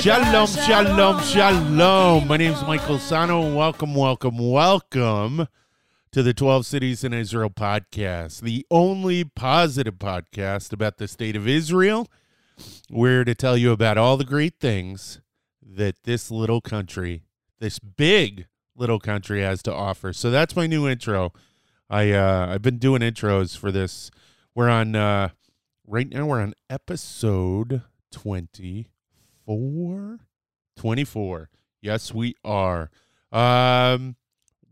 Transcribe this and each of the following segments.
Shalom, shalom, shalom. My name is Michael Sano, and welcome, welcome, welcome to the 12 Cities in Israel podcast, the only positive podcast about the state of Israel. We're to tell you about all the great things that this little country, this big little country, has to offer. So that's my new intro. I uh, I've been doing intros for this. We're on uh, right now. We're on episode twenty four. Twenty four. Yes, we are. Um,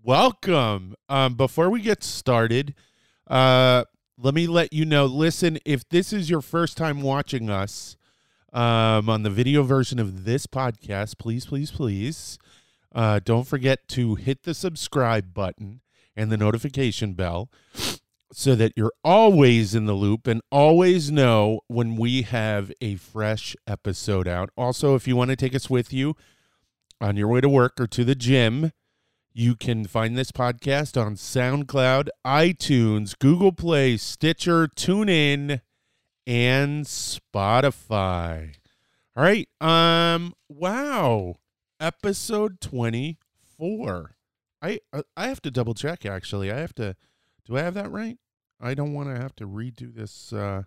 welcome. Um, before we get started, uh, let me let you know. Listen, if this is your first time watching us, um, on the video version of this podcast, please, please, please, uh, don't forget to hit the subscribe button and the notification bell so that you're always in the loop and always know when we have a fresh episode out. Also, if you want to take us with you on your way to work or to the gym, you can find this podcast on SoundCloud, iTunes, Google Play, Stitcher, TuneIn, and Spotify. All right. Um wow. Episode 24. I uh, I have to double check actually. I have to do I have that right? I don't want to have to redo this uh,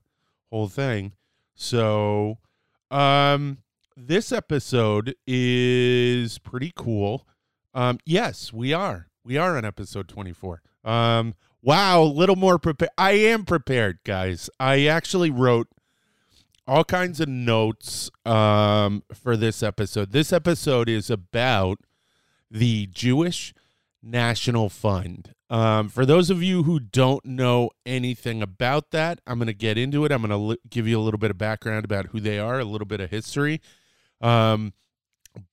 whole thing. So, um, this episode is pretty cool. Um, yes, we are. We are on episode 24. Um, wow, a little more prepared. I am prepared, guys. I actually wrote all kinds of notes um, for this episode. This episode is about the Jewish National Fund. Um, for those of you who don't know anything about that, I'm going to get into it. I'm going to give you a little bit of background about who they are, a little bit of history. Um,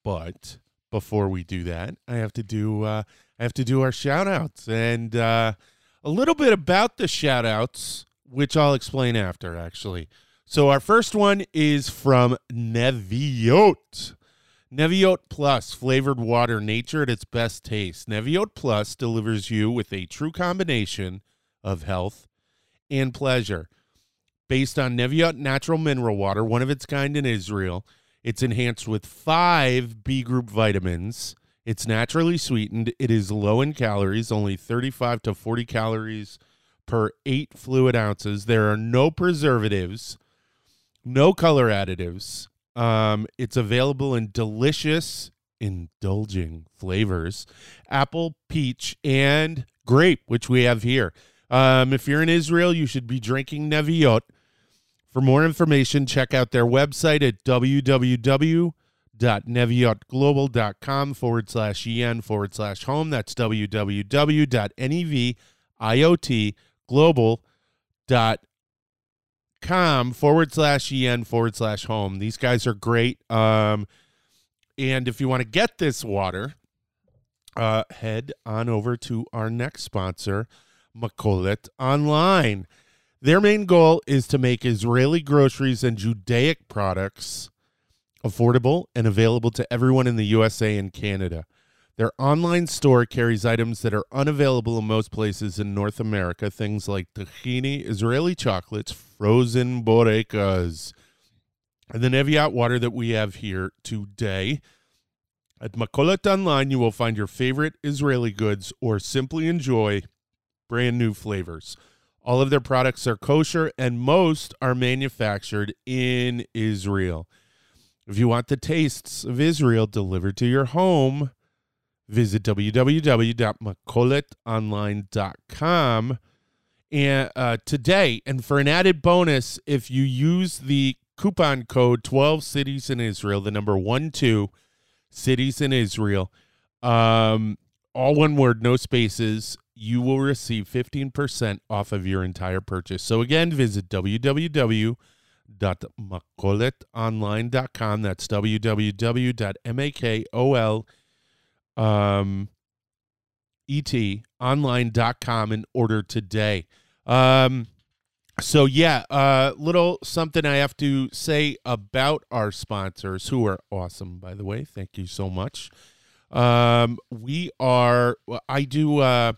but before we do that, I have to do uh, I have to do our shout outs and uh, a little bit about the shout outs, which I'll explain after actually. So our first one is from Neviot. Neviot Plus flavored water, nature at its best taste. Neviot Plus delivers you with a true combination of health and pleasure. Based on Neviot natural mineral water, one of its kind in Israel, it's enhanced with five B group vitamins. It's naturally sweetened. It is low in calories, only 35 to 40 calories per eight fluid ounces. There are no preservatives, no color additives, um, it's available in delicious, indulging flavors apple, peach, and grape, which we have here. Um, if you're in Israel, you should be drinking Neviot. For more information, check out their website at www.neviotglobal.com forward slash en forward slash home. That's www.neviotglobal.com com forward slash en forward slash home. These guys are great. Um, and if you want to get this water, uh, head on over to our next sponsor, Makolet Online. Their main goal is to make Israeli groceries and Judaic products affordable and available to everyone in the USA and Canada. Their online store carries items that are unavailable in most places in North America, things like tahini, Israeli chocolates, frozen borekas, and the Neviot water that we have here today. At Makolet Online, you will find your favorite Israeli goods or simply enjoy brand new flavors. All of their products are kosher and most are manufactured in Israel. If you want the tastes of Israel delivered to your home, visit www.makoletonline.com and uh, today and for an added bonus if you use the coupon code 12 cities in israel the number 1 2 cities in israel um, all one word no spaces you will receive 15% off of your entire purchase. So again visit www.makoletonline.com that's www.makol um, etonline.com and order today. Um, so yeah, uh, little something I have to say about our sponsors, who are awesome, by the way. Thank you so much. Um, we are. I do uh,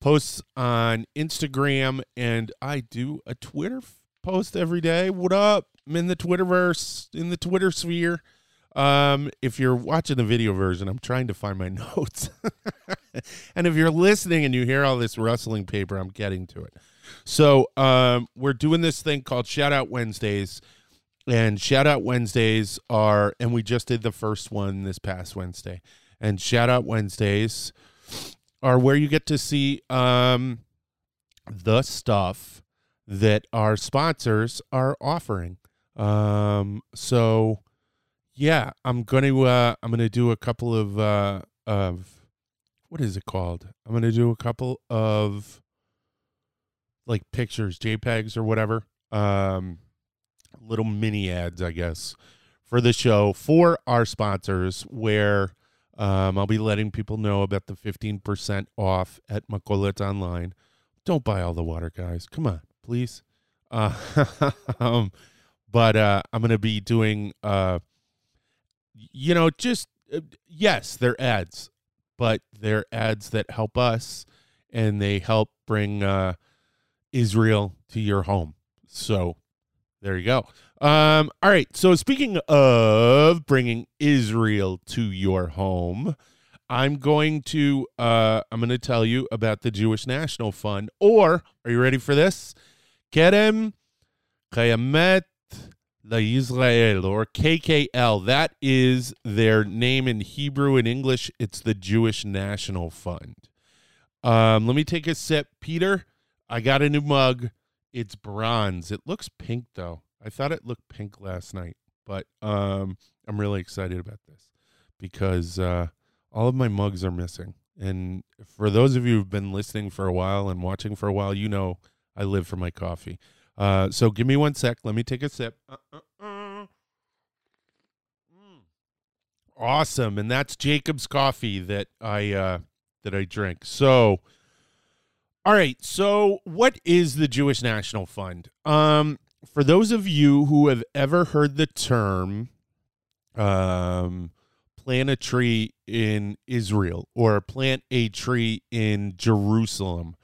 posts on Instagram, and I do a Twitter post every day. What up? I'm in the Twitterverse, in the Twitter sphere. Um, if you're watching the video version, I'm trying to find my notes. and if you're listening and you hear all this rustling paper, I'm getting to it. So um, we're doing this thing called Shout Out Wednesdays. And Shout Out Wednesdays are, and we just did the first one this past Wednesday. And Shout Out Wednesdays are where you get to see um, the stuff that our sponsors are offering. Um, so yeah, I'm gonna uh, I'm gonna do a couple of uh, of what is it called? I'm gonna do a couple of like pictures, JPEGs or whatever. Um, little mini ads, I guess, for the show for our sponsors, where um, I'll be letting people know about the 15% off at Makolet Online. Don't buy all the water, guys. Come on, please. Uh, um, but uh, I'm to be doing, uh, you know, just uh, yes, they're ads, but they're ads that help us and they help bring uh, Israel to your home. So there you go. Um, all right. So speaking of bringing Israel to your home, I'm going to uh, I'm going to tell you about the Jewish National Fund. Or are you ready for this? Keren Kayemet Israel or KKL. That is their name in Hebrew and English. It's the Jewish National Fund. Um, let me take a sip, Peter. I got a new mug. It's bronze. It looks pink though. I thought it looked pink last night, but um, I'm really excited about this because uh, all of my mugs are missing. And for those of you who've been listening for a while and watching for a while, you know I live for my coffee. Uh, so give me one sec. Let me take a sip. Uh, uh, uh. Mm. Awesome, and that's Jacob's coffee that I uh, that I drink. So, all right. So, what is the Jewish National Fund? Um, for those of you who have ever heard the term um, plant a tree in Israel or plant a tree in Jerusalem,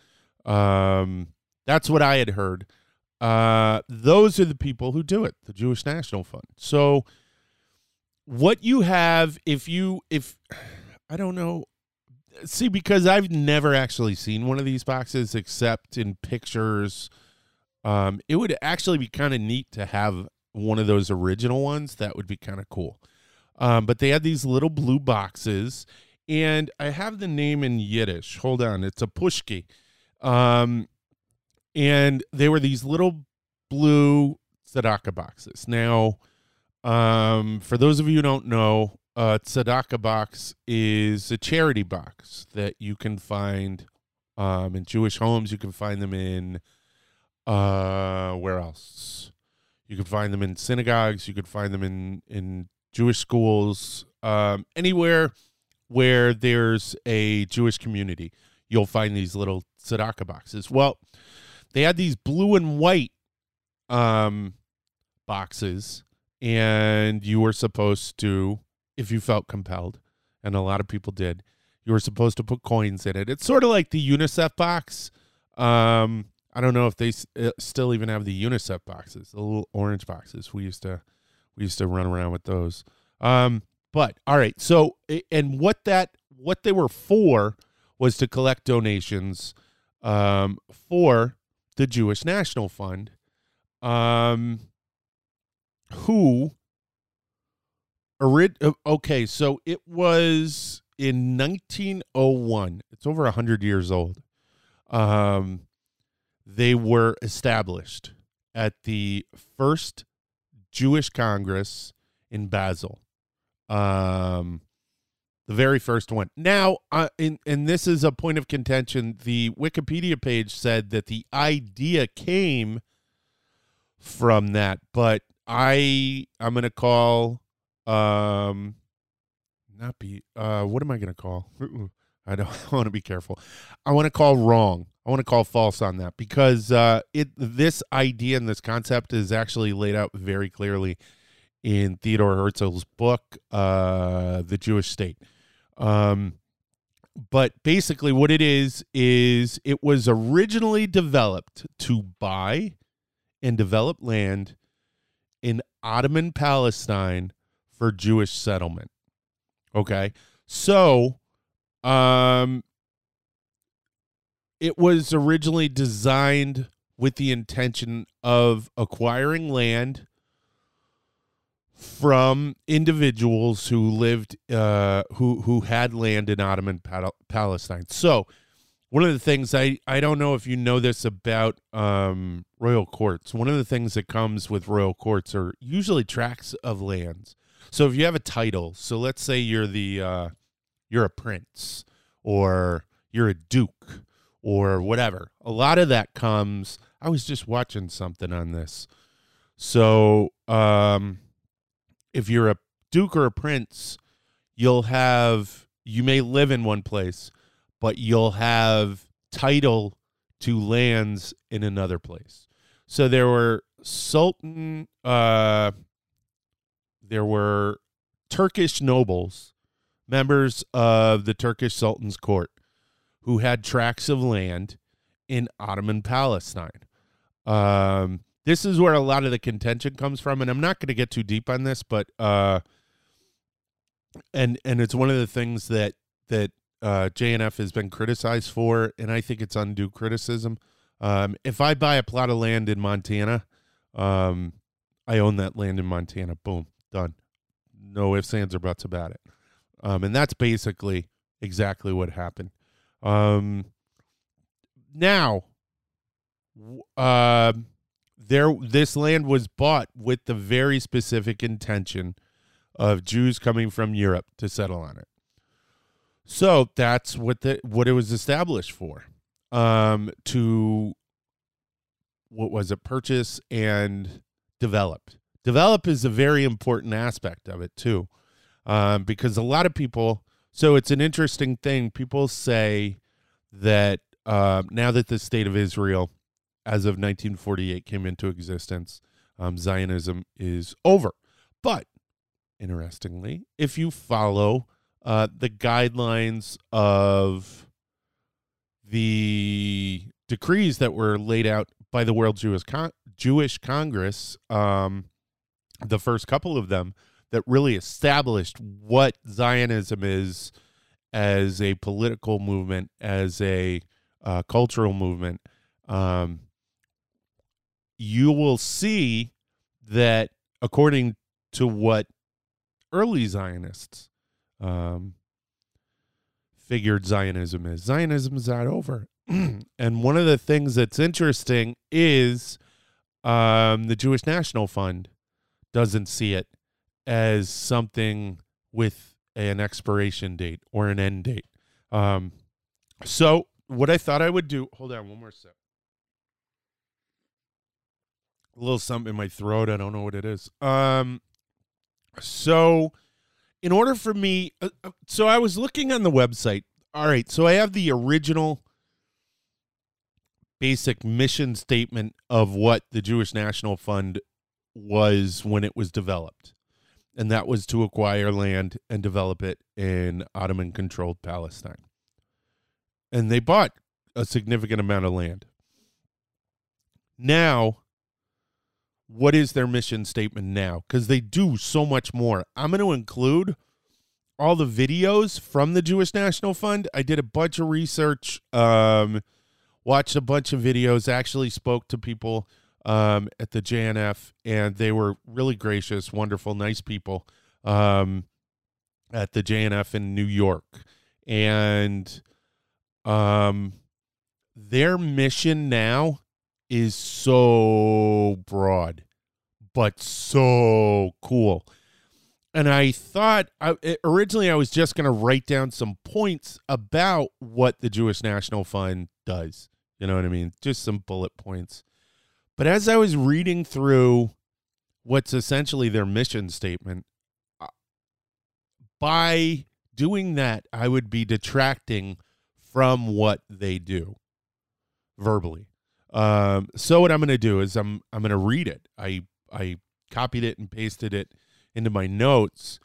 um, that's what I had heard. Uh, those are the people who do it, the Jewish National Fund. So, what you have, if you, if I don't know, see, because I've never actually seen one of these boxes except in pictures um, it would actually be kind of neat to have one of those original ones. That would be kind of cool. Um, but they had these little blue boxes, and I have the name in Yiddish. Hold on, it's a pushki. Um, and they were these little blue tzedakah boxes. Now, um, for those of you who don't know, a tzedakah box is a charity box that you can find um, in Jewish homes. You can find them in uh, where else? You can find them in synagogues. You could find them in in Jewish schools. Um, anywhere where there's a Jewish community, you'll find these little tzedakah boxes. Well, they had these blue and white um, boxes, and you were supposed to, if you felt compelled, and a lot of people did, you were supposed to put coins in it. It's sort of like the UNICEF box. Um, I don't know if they uh, still even have the UNICEF boxes, the little orange boxes. We used to we used to run around with those. Um, but all right, so and what that what they were for was to collect donations um, for the Jewish National Fund, um, who uh, okay, so it was in 1901. It's over 100 years old. Um, they were established at the first Jewish Congress in Basel. Um, the very first one. Now, uh, in, and this is a point of contention. The Wikipedia page said that the idea came from that, but I I'm gonna call um not be uh what am I gonna call? I don't want to be careful. I want to call wrong. I want to call false on that because uh, it this idea and this concept is actually laid out very clearly in Theodore Herzl's book, uh, The Jewish State. Um, but basically, what it is is it was originally developed to buy and develop land in Ottoman Palestine for Jewish settlement. Okay. So, um, it was originally designed with the intention of acquiring land from individuals who lived uh, who who had land in Ottoman Pal- Palestine. So, one of the things I I don't know if you know this about um, royal courts. One of the things that comes with royal courts are usually tracts of lands. So if you have a title, so let's say you're the uh, you're a prince or you're a duke or whatever. A lot of that comes. I was just watching something on this. So um, if you're a duke or a prince, you'll have you may live in one place, but you'll have title to lands in another place. So there were sultan uh there were Turkish nobles, members of the Turkish Sultan's court, who had tracts of land in Ottoman Palestine. Um, this is where a lot of the contention comes from, and I'm not going to get too deep on this, but uh, and and it's one of the things that that uh, JNF has been criticized for, and I think it's undue criticism. Um, if I buy a plot of land in Montana, um, I own that land in Montana. Boom. Done. No ifs, ands, or buts about it. Um, and that's basically exactly what happened. Um, now, uh, there, this land was bought with the very specific intention of Jews coming from Europe to settle on it. So that's what the what it was established for. Um, to what was it? Purchase and develop. Develop is a very important aspect of it too, um, because a lot of people. So it's an interesting thing. People say that uh, now that the state of Israel, as of 1948, came into existence, um, Zionism is over. But interestingly, if you follow uh, the guidelines of the decrees that were laid out by the World Jewish Con- Jewish Congress, um, the first couple of them that really established what Zionism is as a political movement, as a uh, cultural movement, um, you will see that according to what early Zionists um, figured Zionism is, Zionism is not over. and one of the things that's interesting is um, the Jewish National Fund doesn't see it as something with an expiration date or an end date. Um, so what I thought I would do, hold on one more sec. A little something in my throat. I don't know what it is. Um, so in order for me, uh, uh so I was looking on the website. All right, so I have the original basic mission statement of what the Jewish National Fund was when it was developed. And that was to acquire land and develop it in Ottoman controlled Palestine. And they bought a significant amount of land. Now, what is their mission statement now? Because they do so much more. I'm going to include all the videos from the Jewish National Fund. I did a bunch of research, um, watched a bunch of videos, actually spoke to people um, at the JNF, and they were really gracious, wonderful, nice people um, at the JNF in New York. And um, their mission now is so broad, but so cool. And I thought I, originally I was just going to write down some points about what the Jewish National Fund does. You know what I mean? Just some bullet points. But as I was reading through what's essentially their mission statement, uh, by doing that, I would be detracting from what they do verbally. Um, so what I'm going to do is I'm I'm going to read it. I I copied it and pasted it into my notes,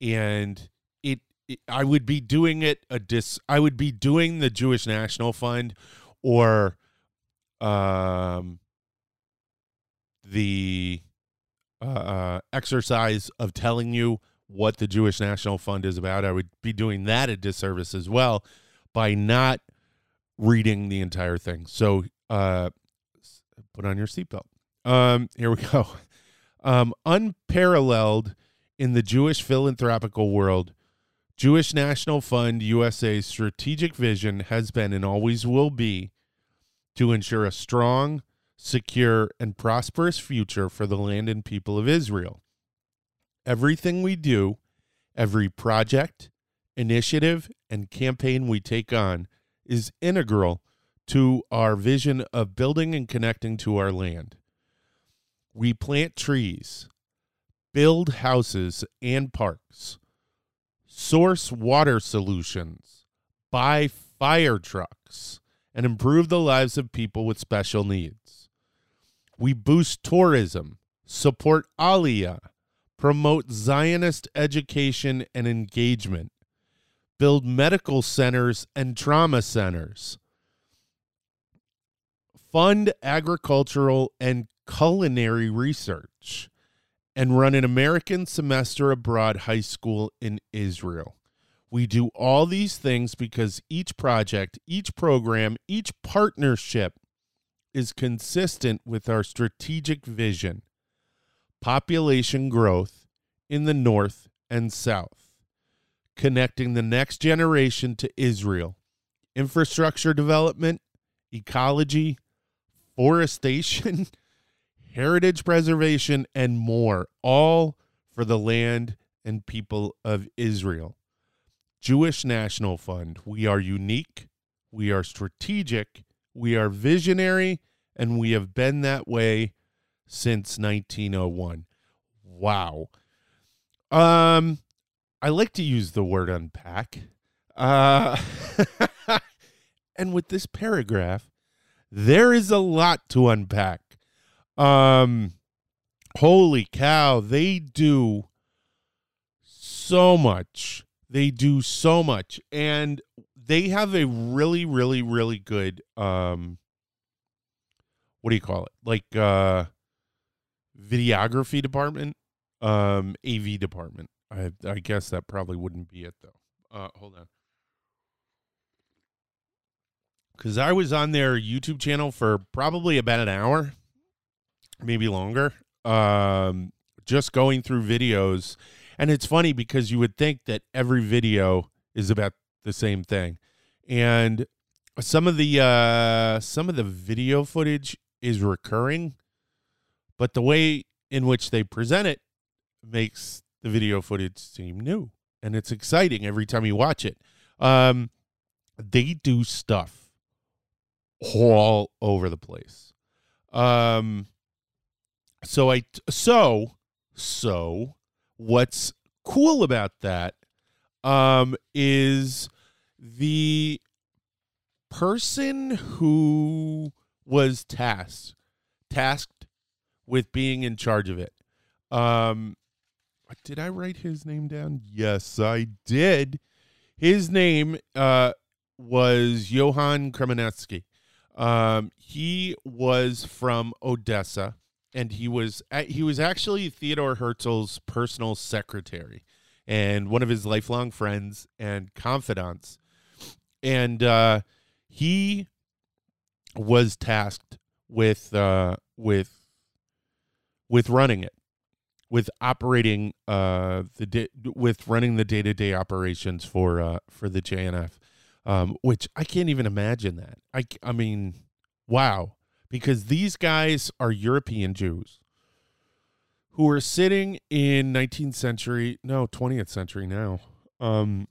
and it, it I would be doing it a dis. I would be doing the Jewish National Fund, or um the uh, exercise of telling you what the Jewish National Fund is about. I would be doing that a disservice as well by not reading the entire thing. So uh, put on your seatbelt. Um, here we go. Um, unparalleled in the Jewish philanthropical world, Jewish National Fund USA's strategic vision has been and always will be to ensure a strong, secure, and prosperous future for the land and people of Israel. Everything we do, every project, initiative, and campaign we take on is integral to our vision of building and connecting to our land. We plant trees, build houses and parks, source water solutions, buy fire trucks, and improve the lives of people with special needs. We boost tourism, support Aliyah, promote Zionist education and engagement, build medical centers and trauma centers, fund agricultural and culinary research, and run an American semester abroad high school in Israel. We do all these things because each project, each program, each partnership is consistent with our strategic vision population growth in the north and south, connecting the next generation to Israel, infrastructure development, ecology, forestation. heritage preservation, and more, all for the land and people of Israel. Jewish National Fund. We are unique, we are strategic, we are visionary, and we have been that way since 1901. Wow. Um I like to use the word unpack. Uh and with this paragraph, there is a lot to unpack. Um, holy cow, they do so much. They do so much, and they have a really, really, really good um, what do you call it? Like uh, videography department, um, AV department. I I guess that probably wouldn't be it though. Uh, hold on because I was on their YouTube channel for probably about an hour maybe longer. Um, just going through videos, and it's funny because you would think that every video is about the same thing, and some of the uh, some of the video footage is recurring, but the way in which they present it makes the video footage seem new, and it's exciting every time you watch it. Um, they do stuff all over the place. Um, so I so so what's cool about that um is the person who was tasked tasked with being in charge of it. Um did I write his name down? Yes, I did. His name uh was Johann Kremenetsky. Um he was from Odessa and he was he was actually Theodore Herzl's personal secretary and one of his lifelong friends and confidants. And uh, he was tasked with uh, with with running it, with operating uh, the di- with running the day to day operations for uh, for the JNF, um, which I can't even imagine that. I I mean, wow because these guys are European Jews who are sitting in 19th century, no, 20th century now. Um,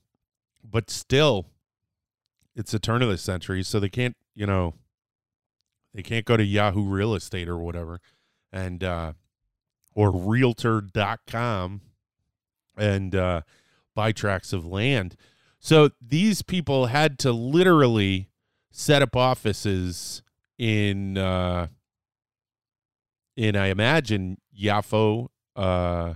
but still, it's a turn of the century, so they can't, you know, they can't go to Yahoo Real Estate or whatever, and uh, or Realtor.com and uh, buy tracts of land. So these people had to literally set up offices in uh in I imagine Yafo, uh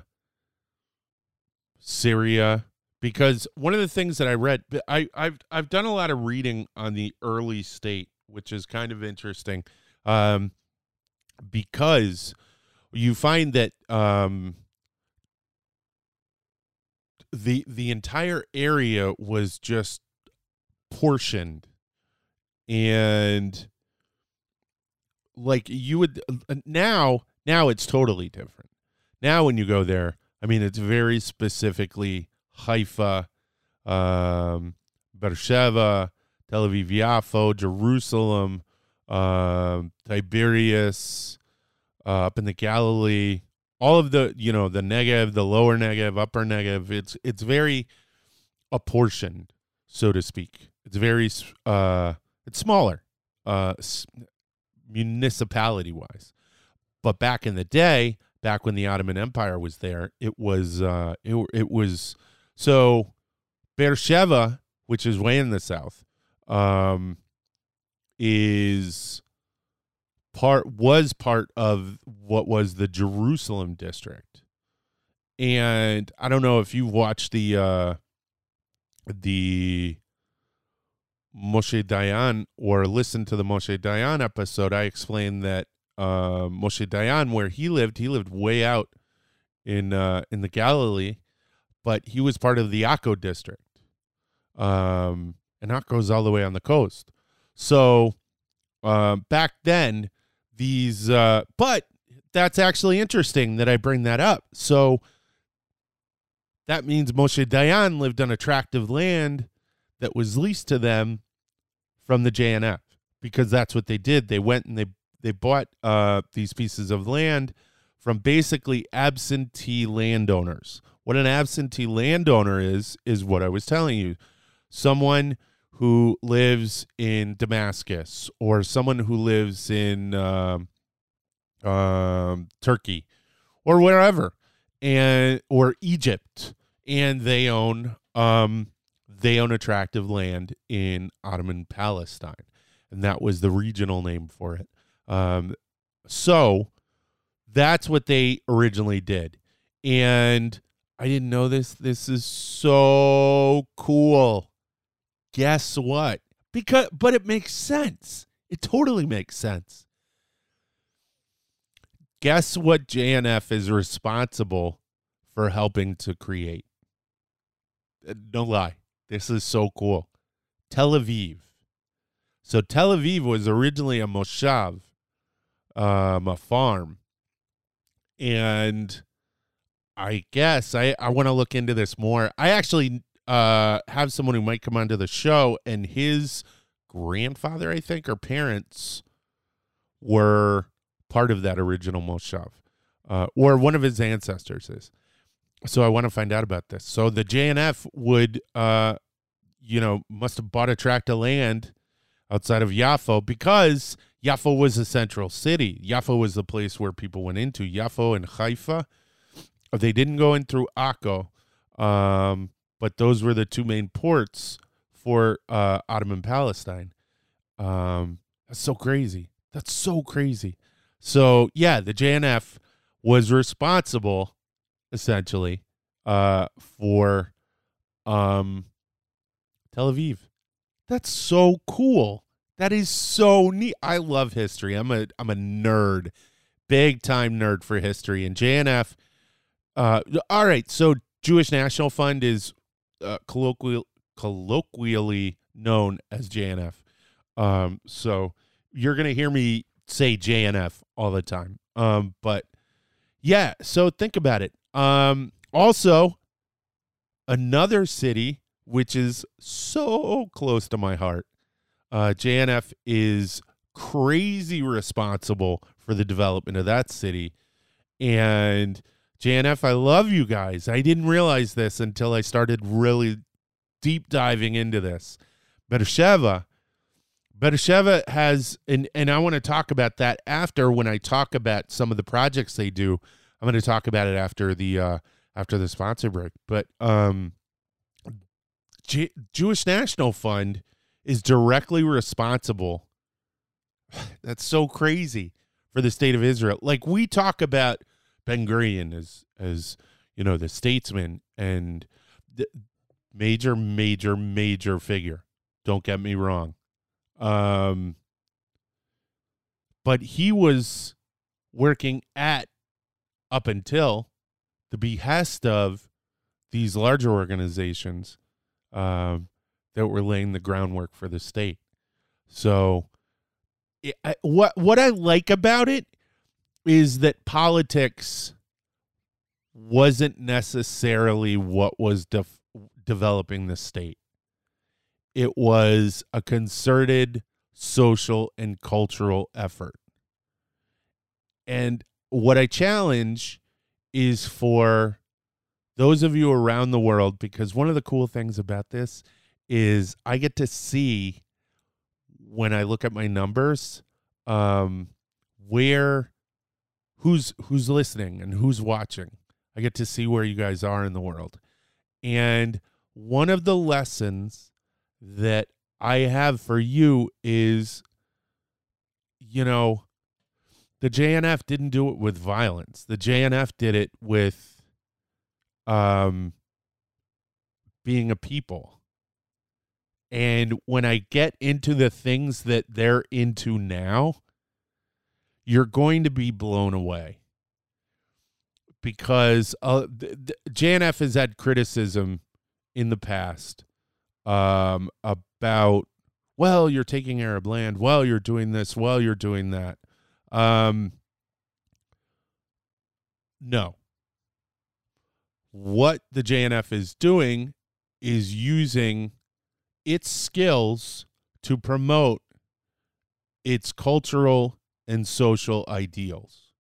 Syria because one of the things that I read I I've I've done a lot of reading on the early state which is kind of interesting um because you find that um, the the entire area was just portioned. And like you would uh, now now it's totally different. Now when you go there i mean it's very specifically haifa um beersheba tel aviv Yafo, jerusalem um tiberias uh, up in the galilee all of the you know the Negev, the lower Negev, upper Negev. It's it's very apportioned, so to speak. It's very uh, it's smaller, uh, municipality wise. But back in the day, back when the Ottoman Empire was there, it was uh, it it was so Beersheba, which is way in the south, um, is part was part of what was the Jerusalem district. And I don't know if you've watched the uh the Moshe Dayan or listened to the Moshe Dayan episode, I explained that uh, Moshe Dayan, where he lived, he lived way out in uh, in the Galilee, but he was part of the Akko district. Um, and Akko's all the way on the coast. So uh, back then, these uh but that's actually interesting that I bring that up. So that means Moshe Dayan lived on attractive land that was leased to them from the JNF because that's what they did. They went and they they bought uh, these pieces of land from basically absentee landowners. What an absentee landowner is is what I was telling you. Someone who lives in Damascus or someone who lives in um, um, Turkey or wherever and or Egypt. And they own um, they own attractive land in Ottoman Palestine. And that was the regional name for it. Um, so that's what they originally did. And I didn't know this. This is so cool guess what? Because but it makes sense. It totally makes sense. Guess what JNF is responsible for helping to create? Uh, no lie. This is so cool. Tel Aviv. So Tel Aviv was originally a moshav, um, a farm. And I guess I, I want to look into this more. I actually uh, have someone who might come onto the show, and his grandfather, I think, or parents were part of that original Moshav, uh, or one of his ancestors is. So I want to find out about this. So the JNF would, uh, you know, must have bought a tract of land outside of Yaffo because Yaffo was a central city. Yaffo was the place where people went into. Yaffo and Haifa, they didn't go in through Akko. Um, but those were the two main ports for uh, Ottoman Palestine. Um, that's so crazy. That's so crazy. So yeah, the JNF was responsible essentially uh, for um, Tel Aviv. That's so cool. That is so neat. I love history. I'm a I'm a nerd, big time nerd for history. And JNF. Uh, all right, so Jewish National Fund is uh, colloquial, colloquially known as JNF. Um, so you're gonna hear me say JNF all the time. Um, but yeah, so think about it. Um, also, another city which is so close to my heart. Uh, JNF is crazy responsible for the development of that city, and JNF, I love you guys. I didn't realize this until I started really deep diving into this. Beersheba, Beersheba has, and, and I want to talk about that after when I talk about some of the projects they do. I'm going to talk about it after the uh, after the sponsor break. But um, J- Jewish National Fund is directly responsible. That's so crazy for the state of Israel. Like we talk about Ben Gurion as as you know the statesman and the major major major figure. Don't get me wrong. Um but he was working at up until the behest of these larger organizations um, that were laying the groundwork for the state. So, it, I, what what I like about it is that politics wasn't necessarily what was def- developing the state. It was a concerted social and cultural effort. And what I challenge is for those of you around the world, because one of the cool things about this is I get to see when I look at my numbers, um, where who's who's listening and who's watching. I get to see where you guys are in the world. And one of the lessons that I have for you is you know, the JNF didn't do it with violence. The JNF did it with um being a people. And when I get into the things that they're into now, you're going to be blown away. Because uh, the, JNF has had criticism in the past um, about, well, you're taking Arab land, well, you're doing this, well, you're doing that. Um, no. What the JNF is doing is using its skills to promote its cultural and social ideals.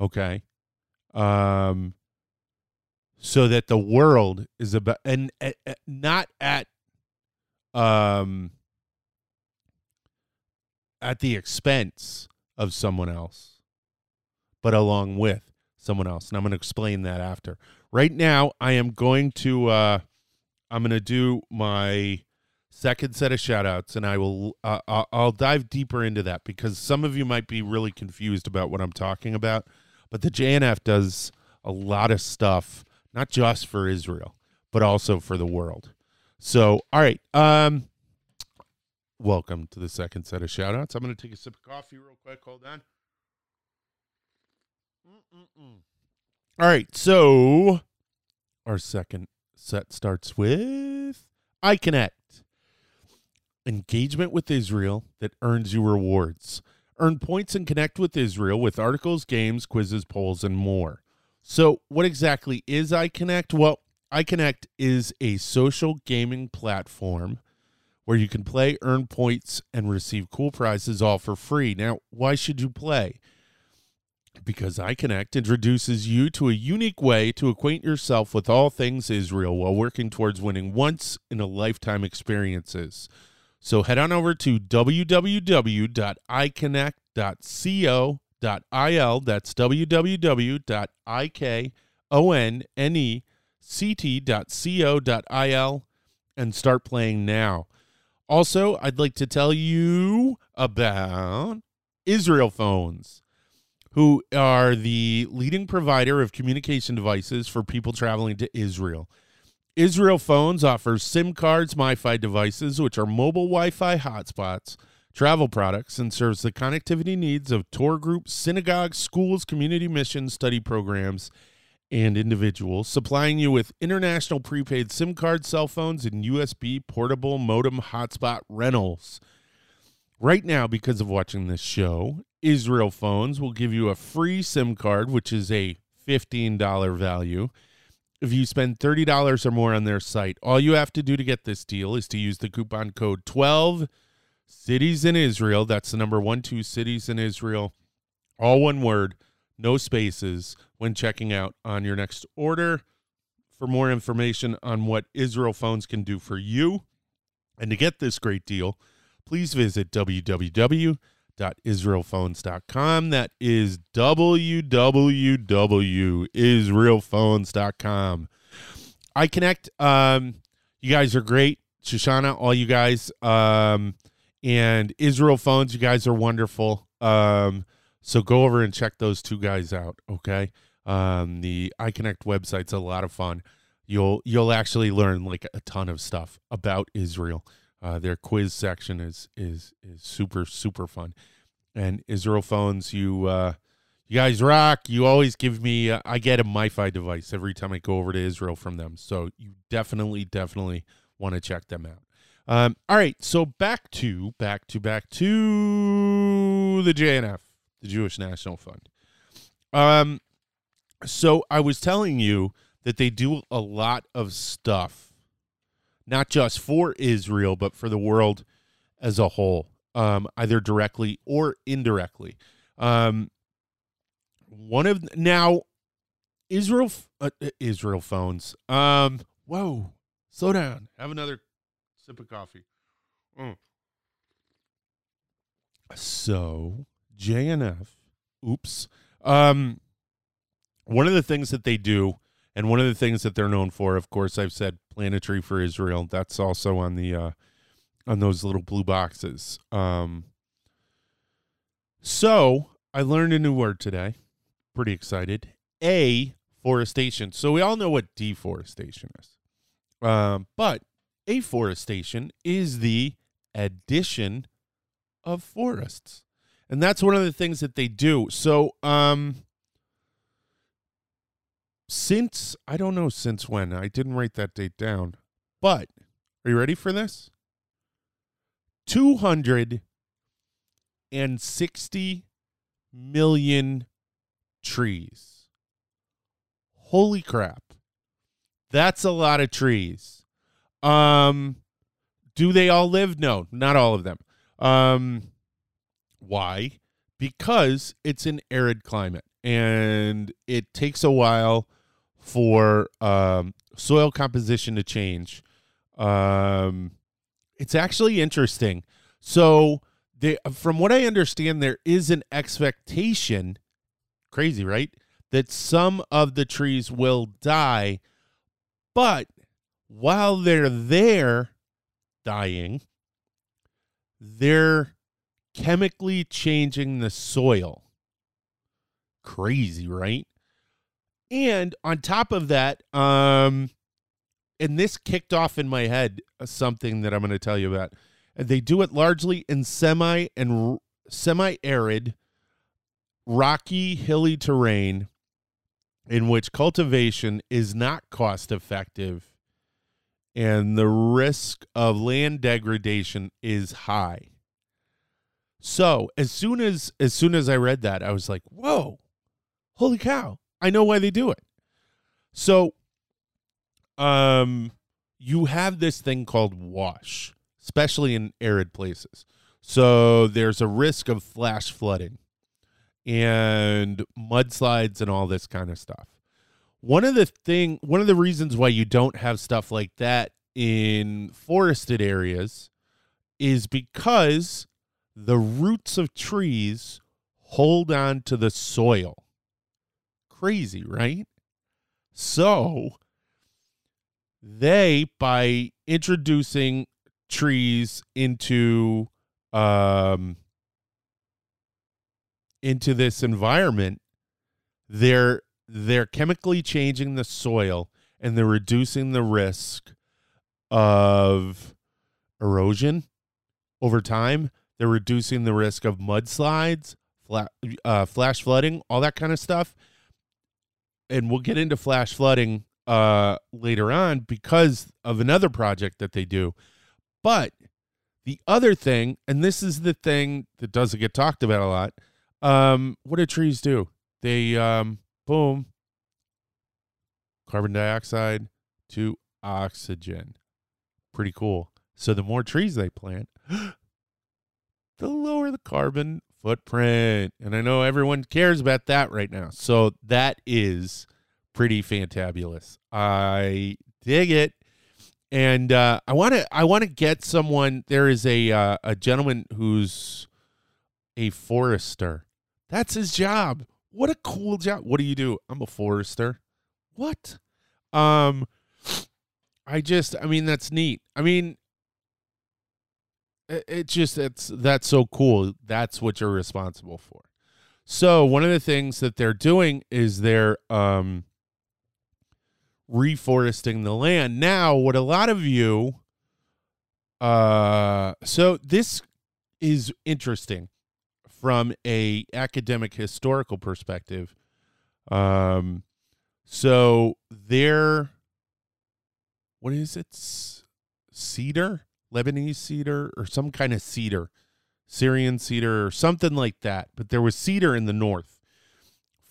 Okay? Um so that the world is about and uh, not at um at the expense of someone else, but along with someone else. And I'm going to explain that after. Right now, I am going to uh I'm going to do my second set of shout outs and I will uh, I'll dive deeper into that because some of you might be really confused about what I'm talking about, but the JNF does a lot of stuff not just for Israel, but also for the world. So, all right, um welcome to the second set of shout outs. I'm going to take a sip of coffee real quick. Hold on. Mm-mm-mm. All right. So, our second set starts with iConnect engagement with Israel that earns you rewards. Earn points and connect with Israel with articles, games, quizzes, polls, and more. So, what exactly is iConnect? Well, iConnect is a social gaming platform where you can play, earn points, and receive cool prizes all for free. Now, why should you play? Because iConnect introduces you to a unique way to acquaint yourself with all things Israel while working towards winning once in a lifetime experiences. So head on over to www.iconnect.co.il. That's www.iconnect.co.il and start playing now. Also, I'd like to tell you about Israel Phones, who are the leading provider of communication devices for people traveling to Israel. Israel Phones offers SIM cards, MiFi devices, which are mobile Wi Fi hotspots, travel products, and serves the connectivity needs of tour groups, synagogues, schools, community missions, study programs, and individuals, supplying you with international prepaid SIM card cell phones and USB portable modem hotspot rentals. Right now, because of watching this show, Israel Phones will give you a free SIM card, which is a $15 value. If you spend $30 or more on their site, all you have to do to get this deal is to use the coupon code 12 cities in Israel. That's the number one, two cities in Israel. All one word no spaces when checking out on your next order. For more information on what Israel phones can do for you and to get this great deal, please visit www.israelphones.com. That is www.israelphones.com. I connect. Um, you guys are great. Shoshana, all you guys. Um, and Israel phones, you guys are wonderful. Um, so go over and check those two guys out. Okay. Um, the iConnect website's a lot of fun. You'll you'll actually learn like a ton of stuff about Israel. Uh, their quiz section is is is super super fun, and Israel phones you uh, You guys rock. You always give me, uh, I get a MiFi device every time I go over to Israel from them. So you definitely, definitely want to check them out. Um, all right. So back to, back to, back to the JNF, the Jewish National Fund. Um, so I was telling you that they do a lot of stuff, not just for Israel, but for the world as a whole, um, either directly or indirectly. Um, one of now Israel uh, uh, Israel phones. Um, whoa, slow down. Have another sip of coffee. Mm. So JNF, oops. Um, one of the things that they do, and one of the things that they're known for, of course, I've said planetary for Israel. That's also on the uh, on those little blue boxes. Um, so I learned a new word today pretty excited. Afforestation. So we all know what deforestation is. Um, but afforestation is the addition of forests. And that's one of the things that they do. So, um, since I don't know since when, I didn't write that date down, but are you ready for this? 260 million trees. Holy crap. That's a lot of trees. Um do they all live? No, not all of them. Um why? Because it's an arid climate and it takes a while for um, soil composition to change. Um, it's actually interesting. So, they, from what I understand, there is an expectation Crazy, right? That some of the trees will die, but while they're there dying, they're chemically changing the soil. Crazy, right? And on top of that, um, and this kicked off in my head uh, something that I'm going to tell you about. They do it largely in semi and semi arid rocky, hilly terrain in which cultivation is not cost effective and the risk of land degradation is high. So, as soon as as soon as I read that, I was like, "Whoa. Holy cow. I know why they do it." So, um you have this thing called wash, especially in arid places. So, there's a risk of flash flooding and mudslides and all this kind of stuff. One of the thing one of the reasons why you don't have stuff like that in forested areas is because the roots of trees hold on to the soil. Crazy, right? So they by introducing trees into um into this environment, they're they're chemically changing the soil and they're reducing the risk of erosion over time. They're reducing the risk of mudslides, uh, flash flooding, all that kind of stuff. And we'll get into flash flooding uh, later on because of another project that they do. But the other thing, and this is the thing that doesn't get talked about a lot, um, what do trees do? They um, boom, carbon dioxide to oxygen. Pretty cool. So the more trees they plant, the lower the carbon footprint. And I know everyone cares about that right now. So that is pretty fantabulous. I dig it. And uh, I want to I want to get someone. There is a uh, a gentleman who's a forester that's his job. What a cool job. What do you do? I'm a forester. What? Um I just I mean that's neat. I mean it, it just it's that's so cool. That's what you're responsible for. So, one of the things that they're doing is they're um reforesting the land. Now, what a lot of you uh so this is interesting from a academic historical perspective. Um, so they're what is it? Cedar, Lebanese cedar, or some kind of cedar, Syrian cedar, or something like that. But there was cedar in the north,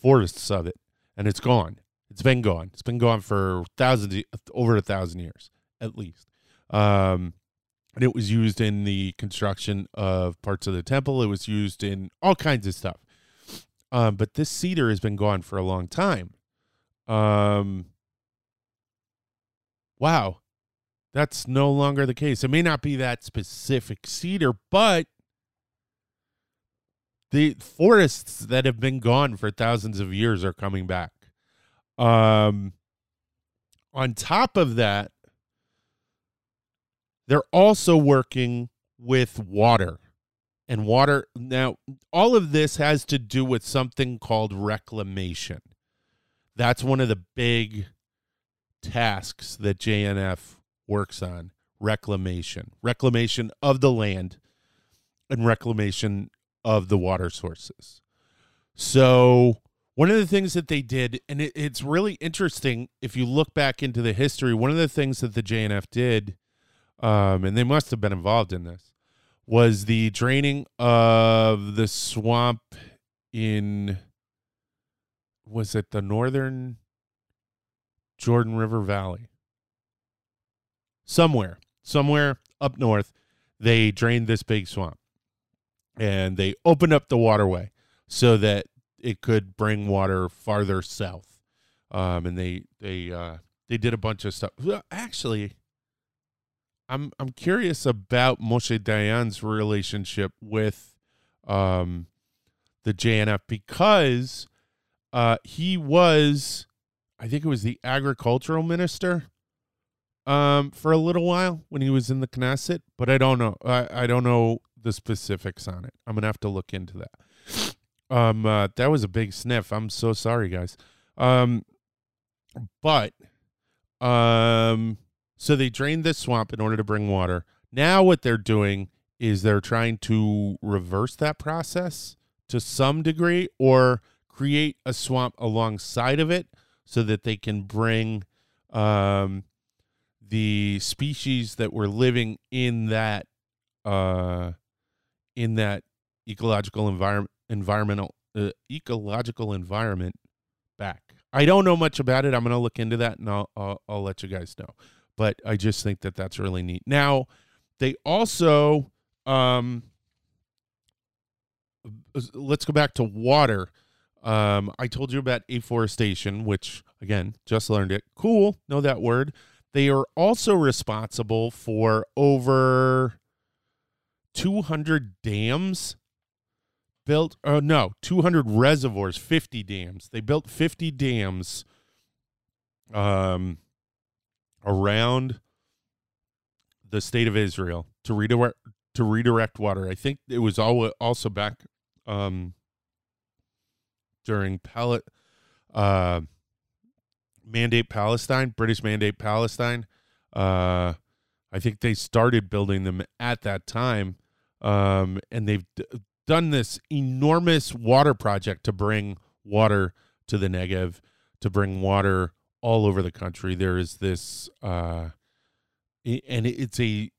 forests of it, and it's gone. It's been gone. It's been gone for thousands, over a thousand years at least. Um, and it was used in the construction of parts of the temple. It was used in all kinds of stuff. Um, but this cedar has been gone for a long time. Um, wow, that's no longer the case. It may not be that specific cedar, but the forests that have been gone for thousands of years are coming back. Um, on top of that, they're also working with water. And water, now, all of this has to do with something called reclamation. That's one of the big tasks that JNF works on reclamation, reclamation of the land and reclamation of the water sources. So, one of the things that they did, and it, it's really interesting if you look back into the history, one of the things that the JNF did, um, and they must have been involved in this, was the draining of the swamp in was it the northern Jordan River Valley? Somewhere, somewhere up north, they drained this big swamp and they opened up the waterway so that it could bring water farther south. Um, and they they uh, they did a bunch of stuff. Well, actually, I'm I'm curious about Moshe Dayan's relationship with um, the JNF because uh, he was, I think it was the agricultural minister um, for a little while when he was in the Knesset, but I don't know. I, I don't know the specifics on it. I'm gonna have to look into that. Um, uh, that was a big sniff. I'm so sorry, guys. Um, but um, so they drained this swamp in order to bring water. Now what they're doing is they're trying to reverse that process to some degree, or create a swamp alongside of it so that they can bring um, the species that were living in that uh, in that ecological environment environmental uh, ecological environment back. I don't know much about it. I'm going to look into that and I'll, I'll, I'll let you guys know. But I just think that that's really neat. Now, they also um let's go back to water. Um, I told you about afforestation, which again, just learned it. Cool, know that word. They are also responsible for over 200 dams built. Oh, no, 200 reservoirs, 50 dams. They built 50 dams um, around the state of Israel to redirect to redirect water. I think it was all also back um, during Pal- uh, Mandate Palestine, British Mandate Palestine. Uh, I think they started building them at that time, um, and they've d- done this enormous water project to bring water to the Negev, to bring water all over the country. There is this, uh, and it's a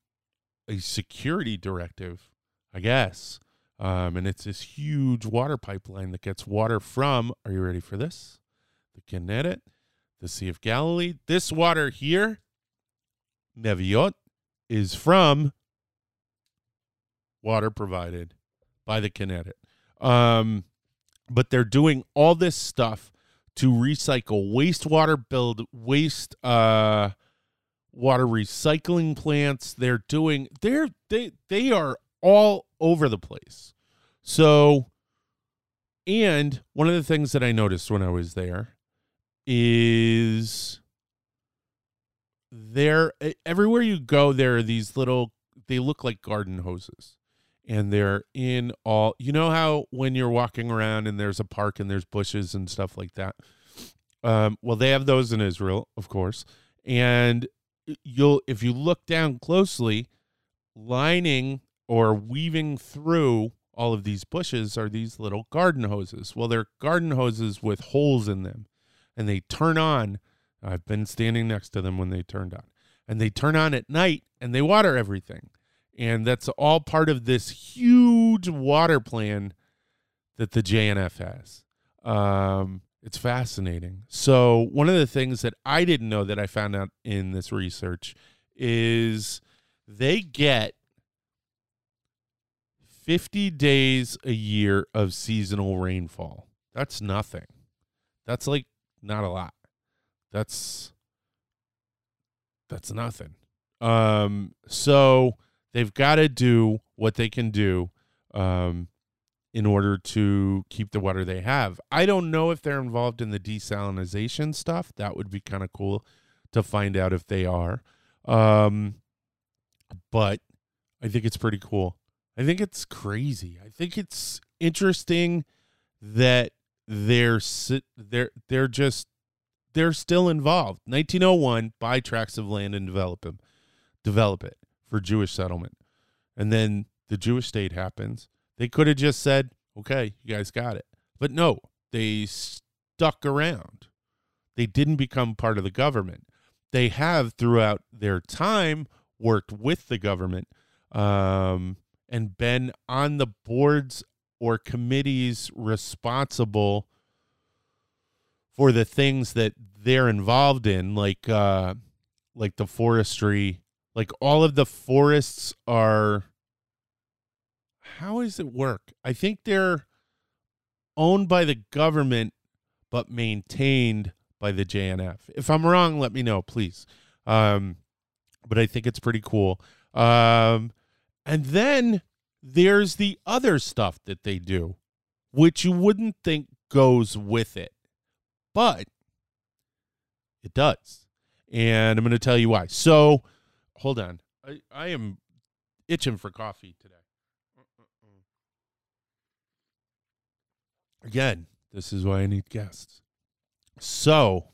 a security directive, I guess, um, and it's this huge water pipeline that gets water from, are you ready for this? The Kinneret, the Sea of Galilee. This water here, Neviot, is from water provided by the Kinneret. Um, but they're doing all this stuff to recycle wastewater, build waste uh, water recycling plants. They're doing they're they they are all over the place. So, and one of the things that I noticed when I was there is there everywhere you go there are these little they look like garden hoses. And they're in all you know how when you're walking around and there's a park and there's bushes and stuff like that? Um, well they have those in israel of course. And you'll if you look down closely lining or weaving through all of these bushes are these little garden hoses. Well, they're garden hoses with holes in them, and they turn on. I've been standing next to them when they turned on, and they turn on at night and they water everything. And that's all part of this huge water plan that the JNF has. Um, it's fascinating. So, one of the things that I didn't know that I found out in this research is they get 50 days a year of seasonal rainfall. That's nothing. That's like not a lot. That's that's nothing. Um so they've got to do what they can do um in order to keep the water they have. I don't know if they're involved in the desalination stuff. That would be kind of cool to find out if they are. Um but I think it's pretty cool. I think it's crazy. I think it's interesting that they're they're they're just they're still involved. 1901, buy tracts of land and develop them, develop it for Jewish settlement, and then the Jewish state happens. They could have just said, "Okay, you guys got it," but no, they stuck around. They didn't become part of the government. They have throughout their time worked with the government. Um, and been on the boards or committees responsible for the things that they're involved in like uh like the forestry like all of the forests are how does it work i think they're owned by the government but maintained by the JNF. If I'm wrong, let me know, please. Um, but I think it's pretty cool. Um, and then there's the other stuff that they do, which you wouldn't think goes with it, but it does. And I'm going to tell you why. So, hold on. I, I am itching for coffee today. Again, this is why I need guests. So,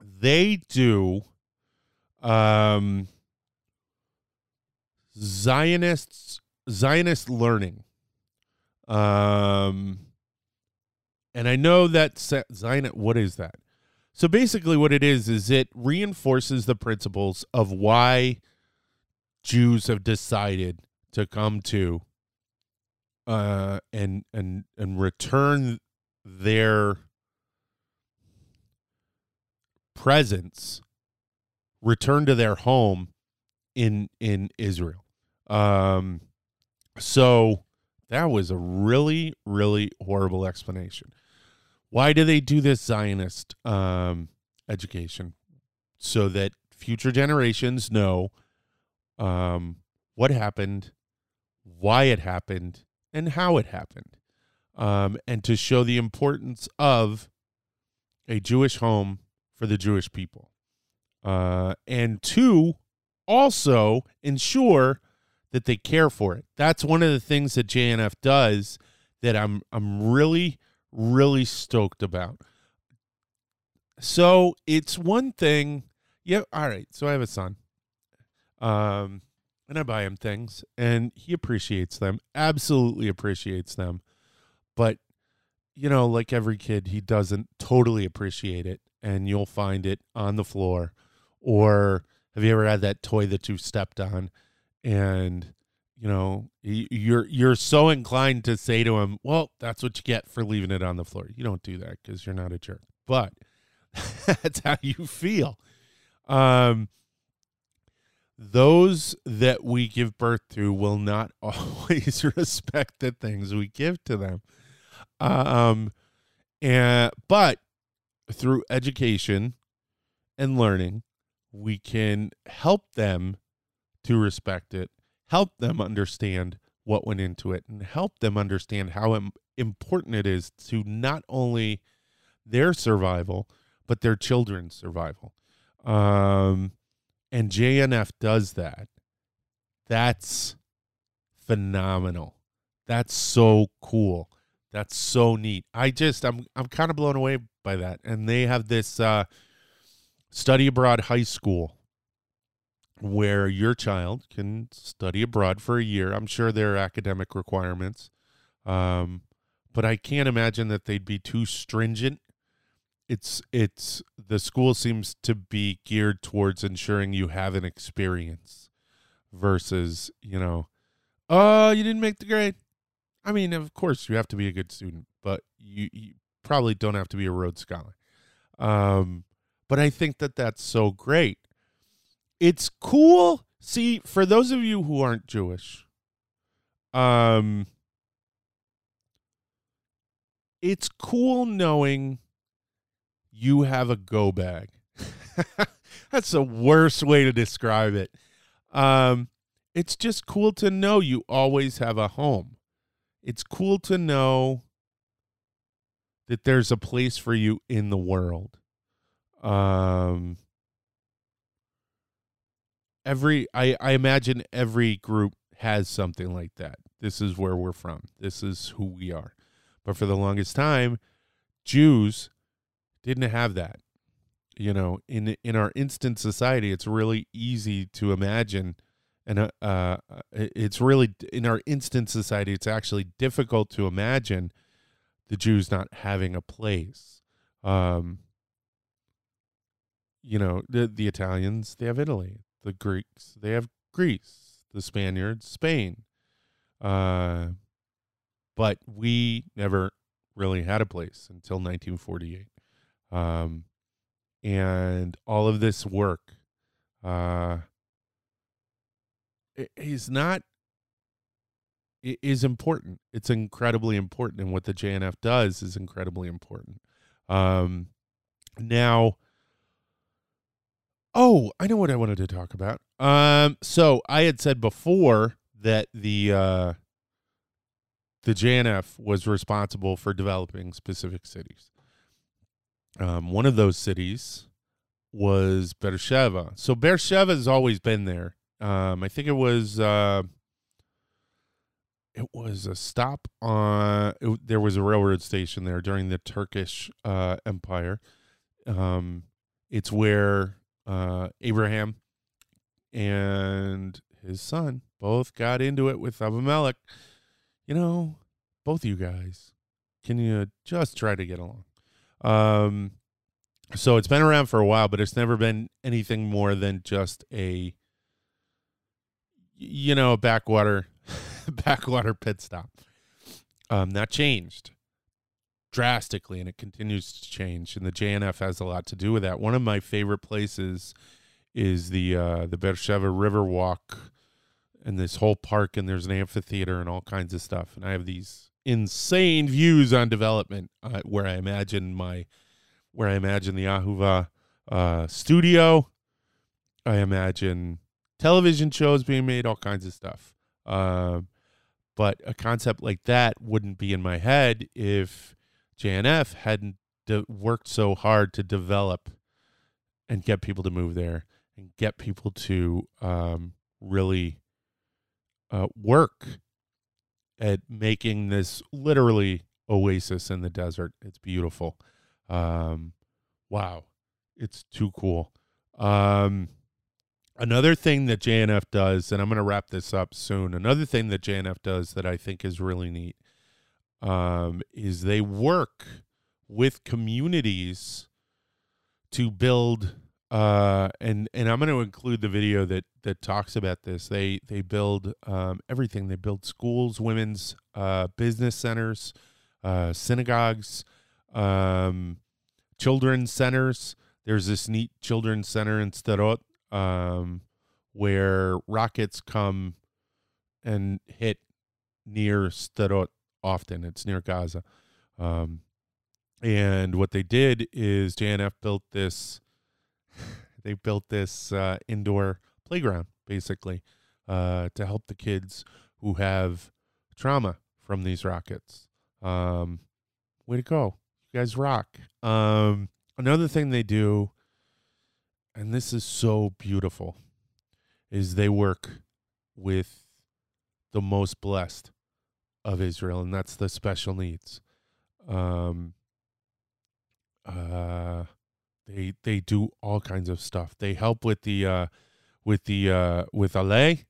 they do um Zionists Zionist learning. Um and I know that Zionist what is that? So basically what it is is it reinforces the principles of why Jews have decided to come to uh and and and return their presence return to their home in in Israel. Um, so that was a really really horrible explanation. Why do they do this Zionist um, education? So that future generations know um, what happened, why it happened, and how it happened, um, and to show the importance of a Jewish home for the Jewish people. Uh, and two, also ensure that they care for it. That's one of the things that JNF does that I'm I'm really really stoked about. So it's one thing. Yeah, all right. So I have a son. Um and I buy him things and he appreciates them. Absolutely appreciates them. But you know, like every kid, he doesn't totally appreciate it and you'll find it on the floor or have you ever had that toy that you stepped on and you know you're you're so inclined to say to him, "Well, that's what you get for leaving it on the floor." You don't do that cuz you're not a jerk. But that's how you feel. Um those that we give birth to will not always respect the things we give to them. Um and but through education and learning we can help them to respect it, help them understand what went into it, and help them understand how Im- important it is to not only their survival, but their children's survival. Um, and JNF does that. That's phenomenal. That's so cool. That's so neat. I just I'm I'm kind of blown away by that. And they have this uh study abroad high school where your child can study abroad for a year. I'm sure there are academic requirements, um, but I can't imagine that they'd be too stringent. It's it's the school seems to be geared towards ensuring you have an experience versus you know, oh you didn't make the grade. I mean, of course you have to be a good student, but you, you probably don't have to be a Rhodes Scholar. Um, but I think that that's so great. It's cool. See, for those of you who aren't Jewish, um, it's cool knowing you have a go bag. that's the worst way to describe it. Um, it's just cool to know you always have a home. It's cool to know that there's a place for you in the world. Um, every I, I imagine every group has something like that. This is where we're from. This is who we are. But for the longest time, Jews didn't have that. You know, in in our instant society, it's really easy to imagine, and uh, uh, it's really in our instant society, it's actually difficult to imagine the Jews not having a place. Um, you know, the the Italians they have Italy, the Greeks they have Greece, the Spaniards Spain. Uh, but we never really had a place until 1948. Um, and all of this work uh, is not is important. It's incredibly important, and what the JNF does is incredibly important. Um, now, oh, I know what I wanted to talk about. Um, so I had said before that the uh, the JNF was responsible for developing specific cities. Um, one of those cities was Beersheba. So Beersheba has always been there. Um, I think it was uh, it was a stop on. It, there was a railroad station there during the Turkish uh, Empire. Um, it's where uh, Abraham and his son both got into it with Abimelech. You know, both you guys, can you just try to get along? Um, so it's been around for a while, but it's never been anything more than just a, you know, backwater backwater pit stop. Um, that changed drastically and it continues to change and the JNF has a lot to do with that. One of my favorite places is the uh the Beersheba River Walk and this whole park and there's an amphitheater and all kinds of stuff and I have these insane views on development uh, where I imagine my where I imagine the Ahuva uh studio I imagine television shows being made all kinds of stuff. Um but a concept like that wouldn't be in my head if JNF hadn't de- worked so hard to develop and get people to move there and get people to um, really uh, work at making this literally oasis in the desert. It's beautiful. Um, wow, it's too cool. Um, Another thing that JNF does, and I'm going to wrap this up soon. Another thing that JNF does that I think is really neat um, is they work with communities to build. Uh, and and I'm going to include the video that that talks about this. They they build um, everything. They build schools, women's uh, business centers, uh, synagogues, um, children's centers. There's this neat children's center in Sderot um, where rockets come and hit near Sderot often. It's near Gaza. Um, and what they did is JNF built this. They built this uh, indoor playground basically uh, to help the kids who have trauma from these rockets. Um, way to go! You guys rock. Um, another thing they do and this is so beautiful, is they work with the most blessed of Israel, and that's the special needs. Um, uh, they they do all kinds of stuff. They help with the uh, with the uh, with ALEH,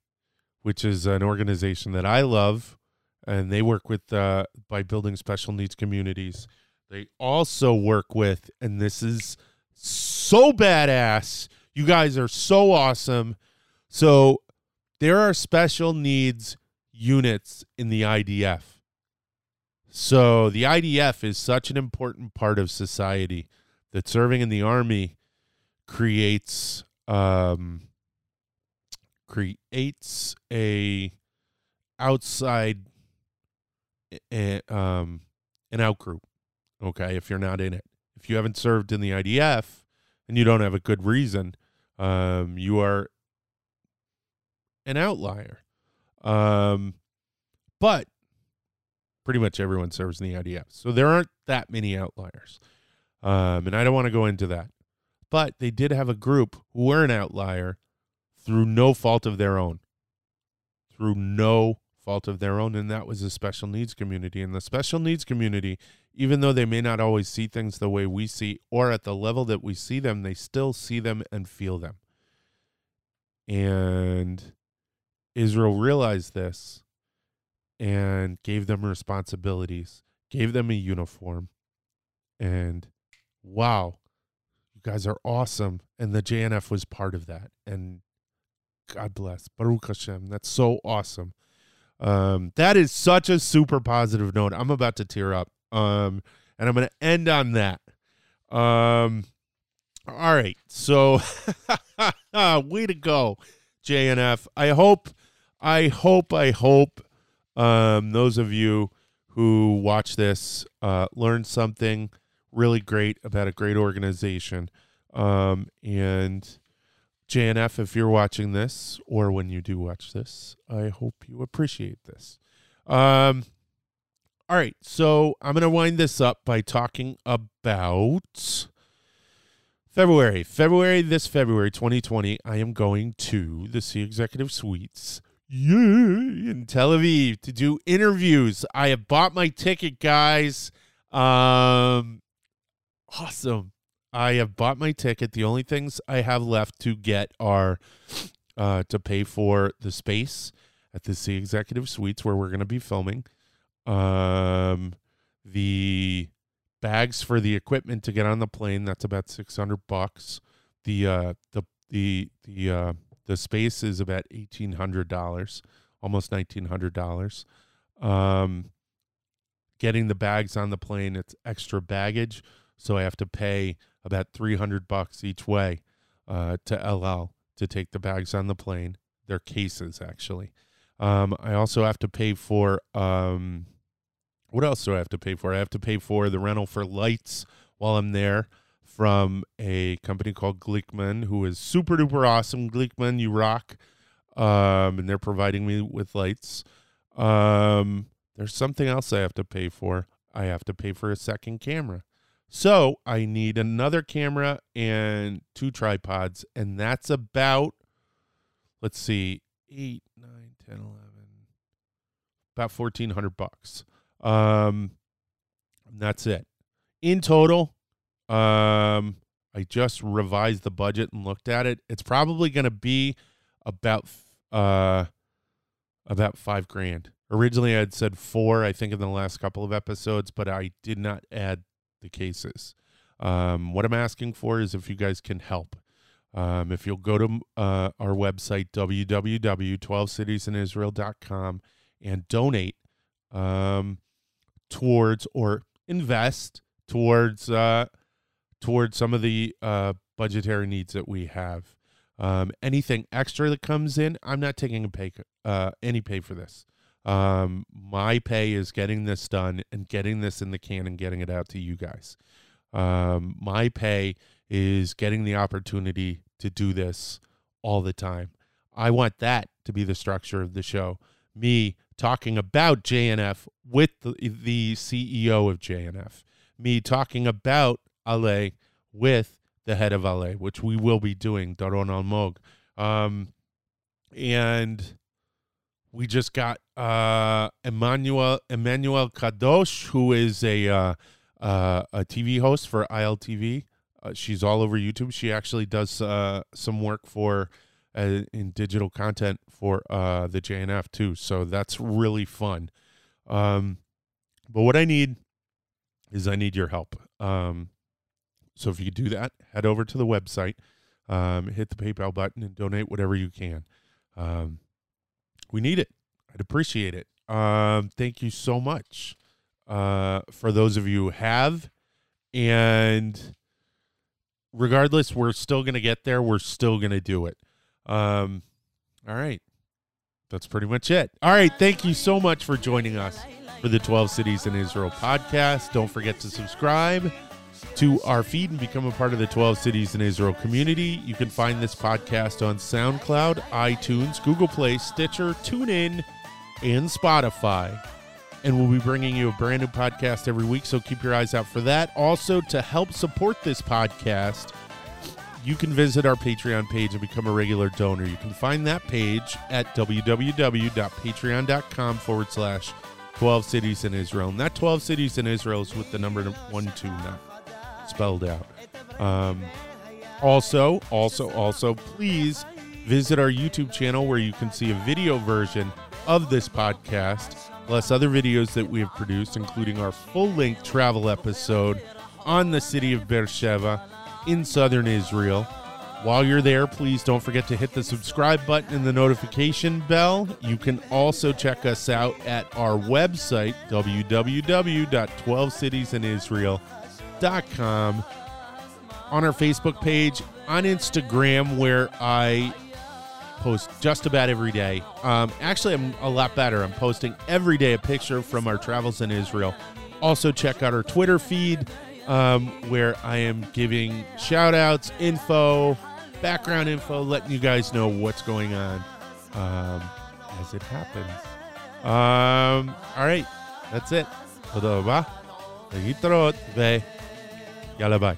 which is an organization that I love, and they work with uh, by building special needs communities. They also work with, and this is so badass. You guys are so awesome. So there are special needs units in the IDF. So the IDF is such an important part of society that serving in the army creates um, creates a outside a, um, an outgroup. Okay, if you're not in it, if you haven't served in the IDF and you don't have a good reason, um, you are an outlier. Um, but pretty much everyone serves in the IDF, so there aren't that many outliers. Um, and I don't want to go into that, but they did have a group who were an outlier through no fault of their own. Through no fault of their own, and that was the special needs community. And the special needs community, even though they may not always see things the way we see or at the level that we see them, they still see them and feel them. And Israel realized this and gave them responsibilities, gave them a uniform, and wow, you guys are awesome. And the JNF was part of that. And God bless. Baruch Hashem. That's so awesome. Um, that is such a super positive note. I'm about to tear up. Um, and I'm going to end on that. Um, all right. So, way to go, JNF. I hope, I hope, I hope um, those of you who watch this uh, learn something really great about a great organization. Um, and JNF, if you're watching this or when you do watch this, I hope you appreciate this. Um, all right, so I'm going to wind this up by talking about February. February, this February 2020, I am going to the Sea Executive Suites yeah, in Tel Aviv to do interviews. I have bought my ticket, guys. Um, awesome. I have bought my ticket. The only things I have left to get are uh, to pay for the space at the Sea Executive Suites where we're going to be filming, um, the bags for the equipment to get on the plane. That's about six hundred bucks. The uh, the the the uh, the space is about eighteen hundred dollars, almost nineteen hundred dollars. Um, getting the bags on the plane, it's extra baggage so I have to pay about 300 bucks each way uh, to El Al to take the bags on the plane. They're cases, actually. Um, I also have to pay for um, what else do I have to pay for? I have to pay for the rental for lights while I'm there from a company called Glickman, who is super duper awesome. Glickman, you rock. Um, and they're providing me with lights. Um, there's something else I have to pay for. I have to pay for a second camera. So I need another camera and two tripods, and that's about, let's see, 8, 9, 10, 11, about 1400 bucks. Um, that's it. In total, um, I just revised the budget and looked at it. It's probably going to be about uh about five grand. Originally, I had said four. I think in the last couple of episodes, but I did not add the cases. Um, what I'm asking for is if you guys can help. Um, if you'll go to uh, our website, www.12citiesinisrael.com, and donate um, towards or invest towards uh, towards some of the uh, budgetary needs that we have. Um, anything extra that comes in, I'm not taking a pay uh, any pay for this. Um, my pay is getting this done and getting this in the can and getting it out to you guys. Um, my pay is getting the opportunity to do this all the time. I want that to be the structure of the show. Me talking about JNF with the, the CEO of JNF. Me talking about ALEH with the head of ALEH, which we will be doing, Doron Almog. Um, and we just got uh, Emmanuel Emmanuel Kadosh, who is a uh, uh, a TV host for ILTV. Uh, she's all over YouTube. She actually does uh, some work for uh, in digital content for the JNF too. So that's really fun. Um, but what I need is I need your help. Um, so if you do that, head over to the website, um, hit the PayPal button, and donate whatever you can. Um, we need it. I'd appreciate it. Um, thank you so much uh, for those of you who have. And regardless, we're still going to get there. We're still going to do it. Um, all right. That's pretty much it. All right. Thank you so much for joining us for the 12 Cities in Israel podcast. Don't forget to subscribe to our feed and become a part of the 12 Cities in Israel community. You can find this podcast on SoundCloud, iTunes, Google Play, Stitcher, TuneIn, and Spotify. And we'll be bringing you a brand new podcast every week, so keep your eyes out for that. Also, to help support this podcast, you can visit our Patreon page and become a regular donor. You can find that page at www.patreon.com forward slash 12 cities in Israel. And that 12 cities in Israel is with the number one, two, not spelled out. Um, also, also, also, please visit our YouTube channel where you can see a video version of this podcast, plus other videos that we have produced, including our full length travel episode on the city of Beersheba in southern Israel. While you're there, please don't forget to hit the subscribe button and the notification bell. You can also check us out at our website, www.12citiesinisrael.com, on our Facebook page, on Instagram, where I post just about every day. Um, actually, I'm a lot better. I'm posting every day a picture from our travels in Israel. Also, check out our Twitter feed um, where I am giving shout outs, info, background info, letting you guys know what's going on um, as it happens. Um, all right, that's it. תודה רבה, להתראות, יאללה ביי.